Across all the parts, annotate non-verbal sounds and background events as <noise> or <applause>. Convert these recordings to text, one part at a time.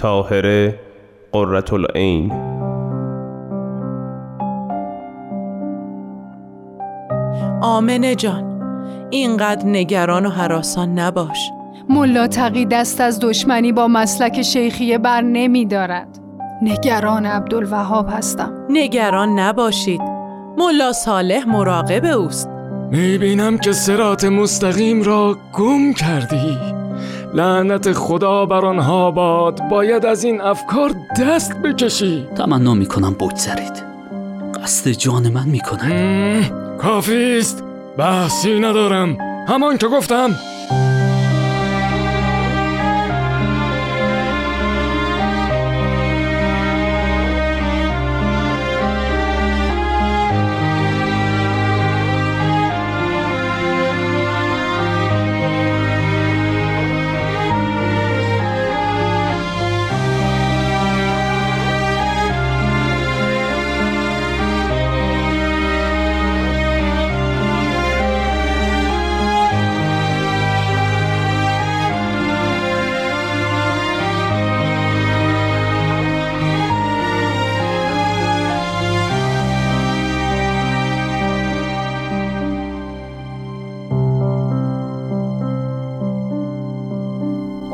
تاهره قررت العین آمنه جان اینقدر نگران و حراسان نباش ملا تقی دست از دشمنی با مسلک شیخیه بر نمی دارد. نگران عبدالوهاب هستم. نگران نباشید ملا صالح مراقب اوست می‌بینم که سرات مستقیم را گم کردی. لعنت خدا بر آنها باد. باید از این افکار دست بکشی. تمنا می‌کنم بگذرید. قصد جان من می‌کنن مم، کافی است. بحثی ندارم. همان که گفتم.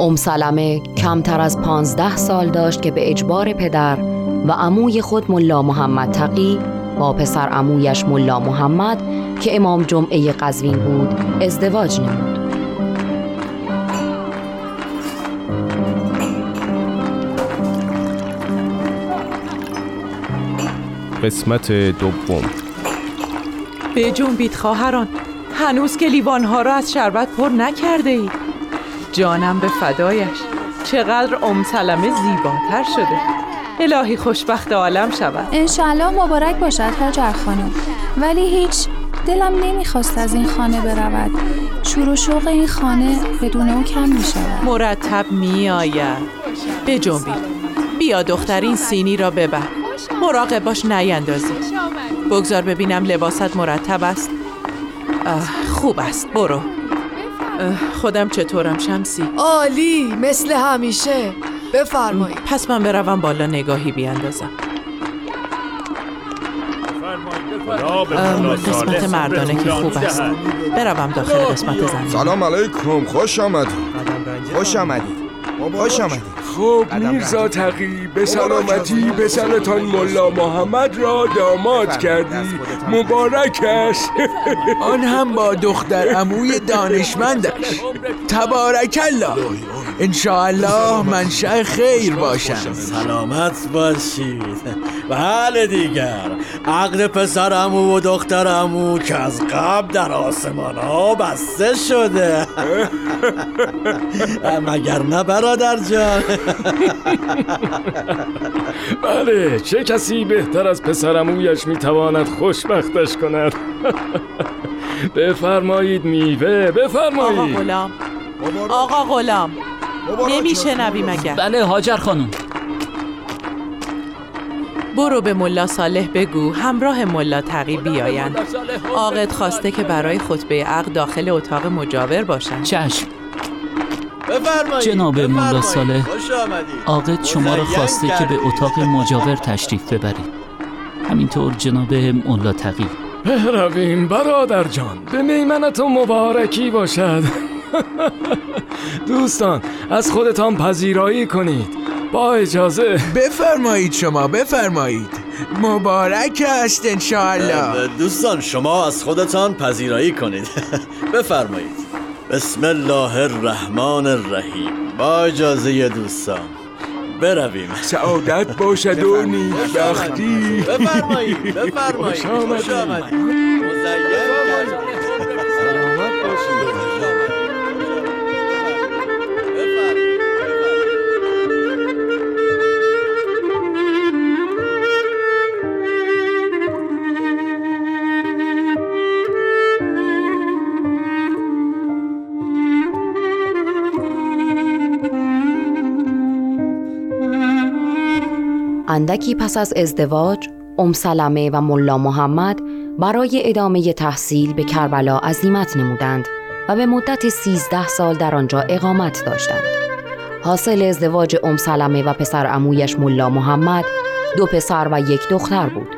ام سلمه کمتر از پانزده سال داشت که به اجبار پدر و عموی خود ملا محمد تقی با پسر عمویش ملا محمد که امام جمعه قزوین بود ازدواج نمود. قسمت دوم. بجنبید خواهران هنوز که لیوانها را از شربت پر نکرده اید. جانم به فدایش. چقدر ام سلمه زیباتر شده. الهی خوشبخت عالم شود. انشالله مبارک باشد هاجر خانم ولی هیچ دلم نمی‌خواست از این خانه برود. شور و شوق این خانه بدون او کم می شود مرتب می آید بجنبید. بیا دختر این سینی را ببر. مراقب باش نیندازی. بگذار ببینم لباست مرتب است. خوب است. برو. خودم چطورم شمسی؟ عالی مثل همیشه. بفرمایید. پس من بروم بالا نگاهی بیاندازم. قسمت مردانه که خوب است. بروم داخل قسمت زن سلام علیکم خوش آمدید. خوش آمدید. خوش آمدید. خب میرزا تقی به سلامتی پسرتان ملا محمد را داماد کردی. مبارکش. آن هم با دختر عموی دانشمندش. تبارک الله. انشاءالله منشأ خیر باشند سلامت باشید. بله دیگر. عقد پسر امو و دختر امو که از قبل در آسمان ها بسته شده. مگر نه برادر جان. بله چه کسی بهتر از پسرمویش می‌تواند خوشبختش کند؟ بفرمایید میوه آقا بفرمایید غلام. آقا غلام. نمیشنوی مگر؟ بله هاجر خانم. برو به ملا صالح بگو همراه ملا تقی بیایند. عاقد خواسته که برای خطبه عقد داخل اتاق مجاور باشند. چشم. بفرمایید. جناب ملا. صالح، خوش آمدید. عاقد شما را خواسته که به. اتاق مجاور تشریف ببرید. همینطور جناب ملا تقی. برویم برادر جان. به میمنت و مبارکی باشد. <laughs> دوستان از خودتان پذیرایی کنید. با اجازه. بفرمایید شما بفرمایید. مبارک است انشاءالله. دوستان شما از خودتان پذیرایی کنید. <laughs> بفرمایید. بسم الله الرحمن الرحیم. با اجازه دوستان برویم. <laughs> سعادت باشد و نیکبختی بفرمایید بفرمایید. خوش آمدید. اندکی پس از ازدواج ام سلمه و ملا محمد برای ادامه تحصیل به کربلا عزیمت نمودند و به مدت 13 سال در آنجا اقامت داشتند. حاصل ازدواج ام سلمه و پسر امویش ملا محمد دو پسر و یک دختر بود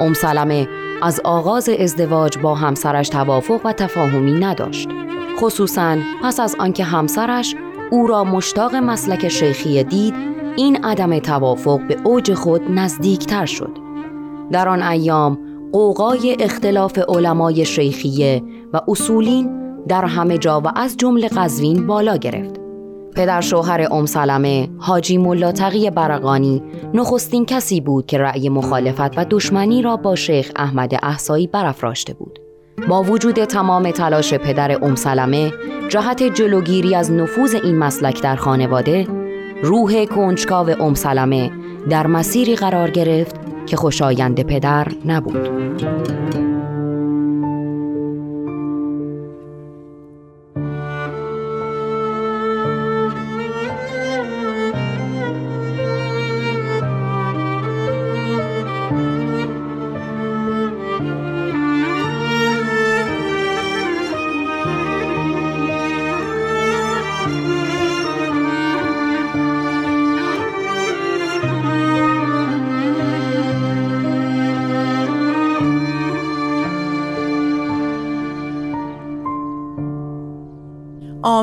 ام سلمه از آغاز ازدواج با همسرش توافق و تفاهمی نداشت خصوصا پس از آنکه همسرش او را مشتاق مسلک شیخی دید این عدم توافق به اوج خود نزدیکتر شد. در آن ایام قوقای اختلاف علمای شیخیه و اصولین در همه جا و از جمله قزوین بالا گرفت. پدر شوهر ام سلمه حاجی ملا تقی برقانی نخستین کسی بود که رأی مخالفت و دشمنی را با شیخ احمد احسایی برافراشته بود. با وجود تمام تلاش پدر ام سلمه جهت جلوگیری از نفوذ این مسلک در خانواده روح کنجکاو ام سلمه در مسیری قرار گرفت که خوشایند پدر نبود.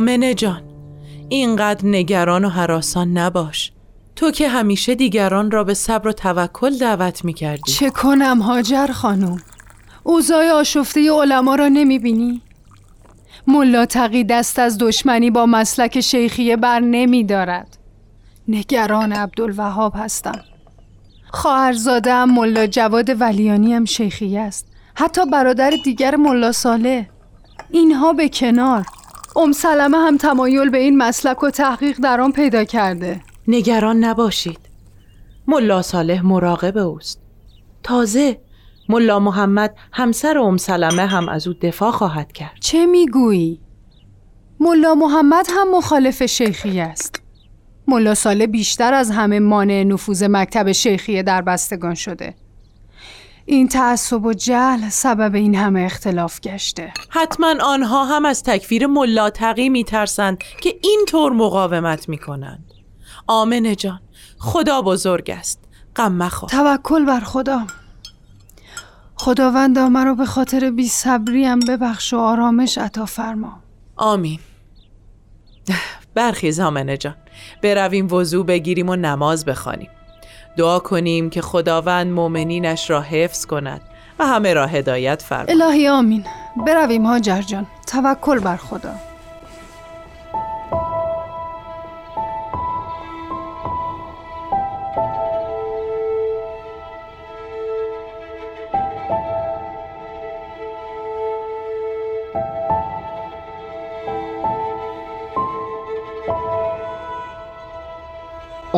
آمنه جان. اینقدر نگران و حراسان نباش. تو که همیشه دیگران را به صبر و توکل دعوت می کردی چه کنم هاجر خانم؟ اوضاع آشفته علما را نمی بینی؟ ملا تقی دست از دشمنی با مسلک شیخیه بر نمی دارد نگران عبدالوهاب هستم. خواهرزاده هم ملا جواد ولیانی هم شیخیه است. حتی برادر دیگر ملا ساله اینها به کنار. ام سلمه هم تمایل به این مسلک و تحقیق در آن پیدا کرده. نگران نباشید. ملا صالح مراقب اوست. تازه ملا محمد همسر ام سلمه هم از او دفاع خواهد کرد. چه می‌گویی؟ ملا محمد هم مخالف شیخی است. ملا صالح بیشتر از همه مانع نفوذ مکتب شیخیه در بستگان شده. این تعصب و جهل سبب این همه اختلاف گشته. حتما آنها هم از تکفیر ملا تقی میترسند که اینطور مقاومت می‌کنند. آمنه جان خدا بزرگ است. غم مخور. توکل بر خدا. خداوندا مرا به خاطر بی صبریم ببخش و آرامش عطا فرما. آمین. برخیز آمنه جان. برویم وضوع بگیریم و نماز بخوانیم. دعا کنیم که خداوند مؤمنینش را حفظ کند و همه را هدایت فرماید. الهی آمین. برویم هاجر جان. توکل بر خدا.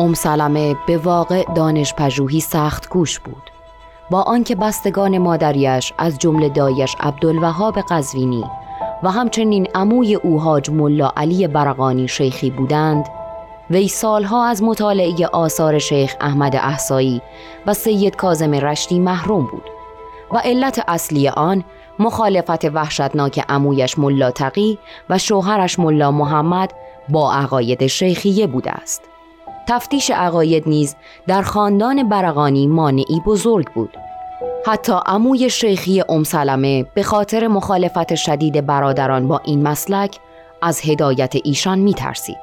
ام سلمه به واقع دانش پژوهی سخت گوش بود. با آنکه بستگان مادریش از جمله دایش عبدالوهاب قزوینی و همچنین عموی او حاج ملا علی برقانی شیخی بودند وی سالها از مطالعه آثار شیخ احمد احسایی و سید کازم رشتی محروم بود و علت اصلی آن مخالفت وحشتناک عمویش ملا تقی و شوهرش ملا محمد با عقاید شیخیه بوده است. تفتیش عقاید نیز در خاندان برقانی مانعی بزرگ بود حتی عموی شیخی ام سلمه به خاطر مخالفت شدید برادران با این مسلک از هدایت ایشان می ترسید.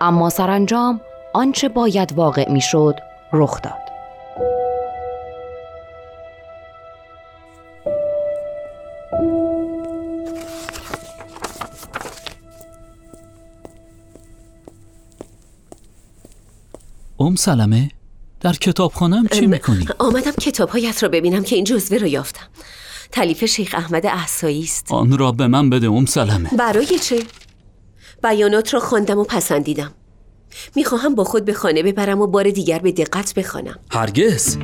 اما سرانجام آنچه باید واقع می شد رخ داد. ام سلمه در کتابخانم چی می‌کنی؟ آمدم کتابهایت را ببینم که این جزوه رو یافتم. تلیف شیخ احمد احسایی است. آن را به من بده ام سلمه. برای چه؟ بیانات را خواندم و پسندیدم. می‌خواهم با خود به خانه ببرم و بار دیگر به دقت بخوانم. هرگز؟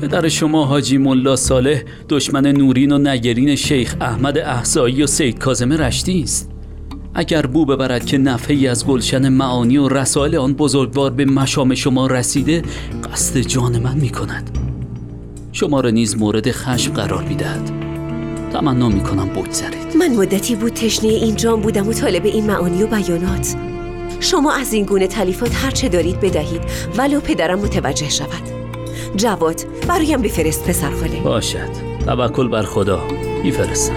پدر شما حاجی ملا صالح دشمن نورین و نگرین شیخ احمد احسایی و سید کازم رشتی است. اگر بو ببرد که نفعی از گلشن معانی و رسائل آن بزرگوار به مشام شما رسیده قصد جان من می کند شما را نیز مورد خشم قرار می‌دهد. تمنا می کنم بگذرید من مدتی بود تشنه این جام بودم و طالب این معانی و بیانات. شما از این گونه تلیفات هر چه دارید بدهید ولو پدرم متوجه شود. جواد برایم بفرست پسر خاله. باشد. توکل بر خدا. میفرستم.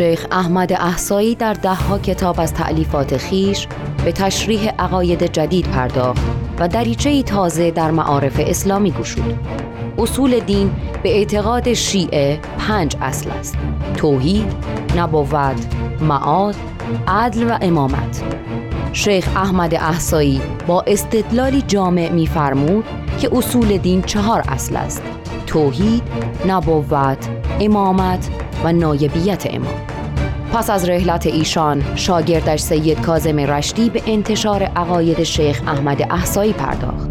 شیخ احمد احسایی در دهها کتاب از تعلیفات خیش به تشریح عقاید جدید پرداخت و دریچه تازه در معارف اسلامی گشود. اصول دین به اعتقاد شیعه پنج اصل است. توحید، نبوت، معاد، عدل و امامت. شیخ احمد احسایی با استدلالی جامع می‌فرمود که اصول دین چهار اصل است. توحید، نبوت، امامت و نایبیت امام پس از رحلت ایشان شاگردش سید کازم رشدی به انتشار عقاید شیخ احمد احسایی پرداخت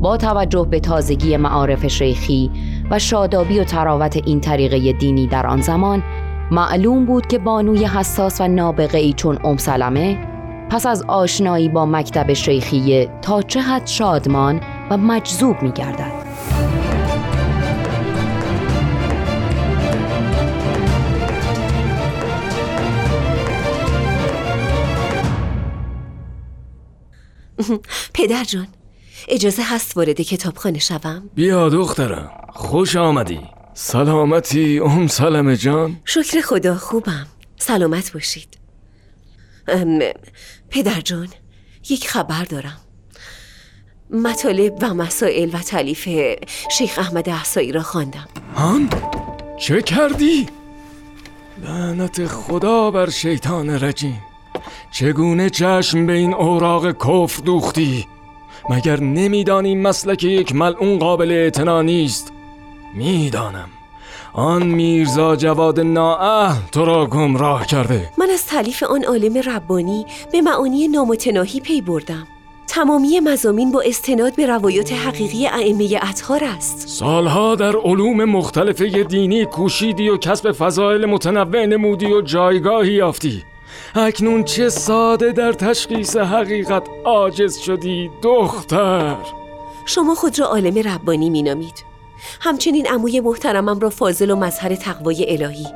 با توجه به تازگی معارف شیخی و شادابی و تراوت این طریقه دینی در آن زمان معلوم بود که بانوی حساس و نابغه ای چون ام سلمه پس از آشنایی با مکتب شیخیه تا چه حد شادمان و مجذوب می گردد. <laughs> پدر جان اجازه هست وارد کتابخانه شوم؟ بیا دخترم خوش آمدی. سلامتی ام سلمه جان؟ شکر خدا خوبم. سلامت باشید. پدر جان یک خبر دارم. مطالب و مسائل و تعلیف شیخ احمد احسایی را خواندم. هان چه کردی؟ لعنت خدا بر شیطان رجیم. چگونه چشم به این اوراق کفر دوختی؟ مگر نمیدانی مسلک یک ملعون قابل اعتنا نیست؟ می‌دانم. آن میرزا جواد نااه تو را گمراه کرده. من از تعلیف آن عالم ربانی به معانی نامتناهی پی بردم. تمامی مزامین با استناد به روایات حقیقی ائمه اطهار است. سالها در علوم مختلفه دینی کوشیدی و کسب فضایل متنوع نمودی و جایگاهی یافتی. اکنون چه ساده در تشخیص حقیقت عاجز شدی دختر. شما خود را عالم ربانی مینامید. همچنین عموی محترمم را فاضل و مظهر تقوای الهی.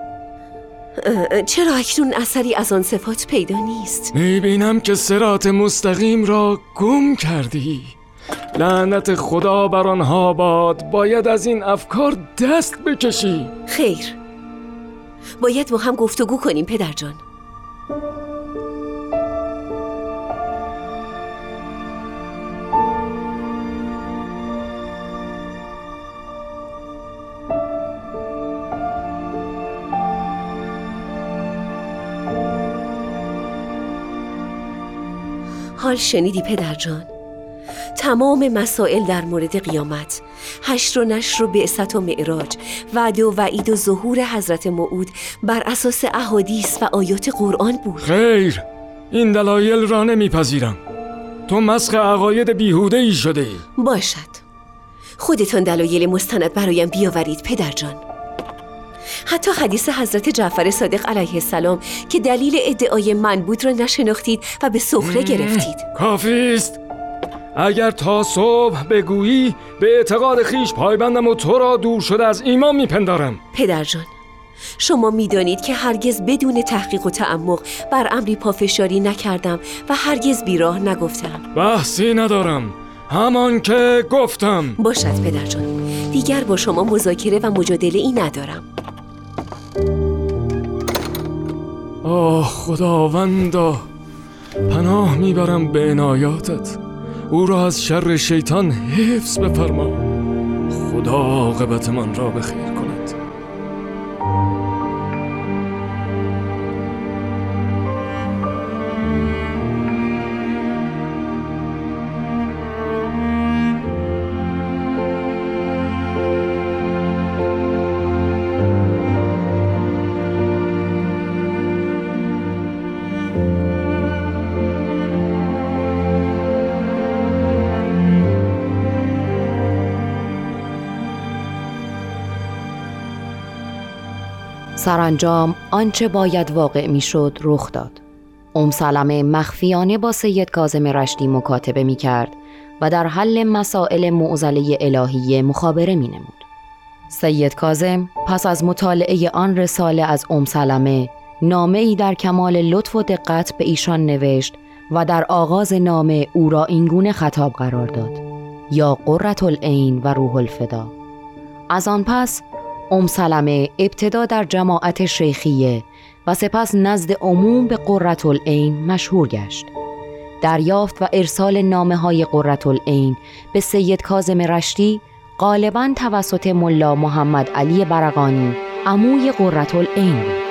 چرا اکنون اثری از آن صفات پیدا نیست؟ می‌بینم که سرات مستقیم را گم کردی. لعنت خدا بر آنها باد. باید از این افکار دست بکشی. خیر. باید با هم گفتگو کنیم پدر جان. حال شنیدی پدر جان؟ تمام مسائل در مورد قیامت. حشر و نشر و بعثت و معراج وعده و وعید و ظهور حضرت موعود بر اساس احادیث و آیات قرآن بود. خیر این دلایل را نمیپذیرم. تو مسخ عقاید بیهوده ای شده ای. باشد. خودتان دلایل مستند برایم بیاورید پدر جان. حتی حدیث حضرت جعفر صادق علیه السلام که دلیل ادعای من بود را نشناختید و به سخره گرفتید. کافی است. اگر تا صبح بگویی به اعتقاد خیش پایبندم و تو را دور شده از ایمان میپندارم. پدر جان شما می‌دانید که هرگز بدون تحقیق و تعمق بر امری پافشاری نکردم و هرگز بیراه نگفتم. بحثی ندارم همان که گفتم. باشد پدر جان دیگر با شما مذاکره و مجادله ای ندارم. آه خداوندا پناه می‌برم به عنایاتت. او را از شر شیطان حفظ بفرما. خدا عاقبت من را بخیر سرانجام آنچه باید واقع می‌شد رخ داد ام سلمه مخفیانه با سید کازم رشدی مکاتبه می کرد و در حل مسائل معضله الهیه مخابره می نمود. سید کازم پس از مطالعه آن رساله از ام سلمه نامه ای در کمال لطف و دقت به ایشان نوشت و در آغاز نامه او را اینگونه خطاب قرار داد یا قررت العین و روح الفدا از آن پس ام سلمه ابتدا در جماعت شیخیه و سپس نزد عموم به قررت العین مشهور گشت. دریافت و ارسال نامه های قررت العین به سید کازم رشتی غالبا توسط ملا محمد علی برقانی عموی قررت العین بود.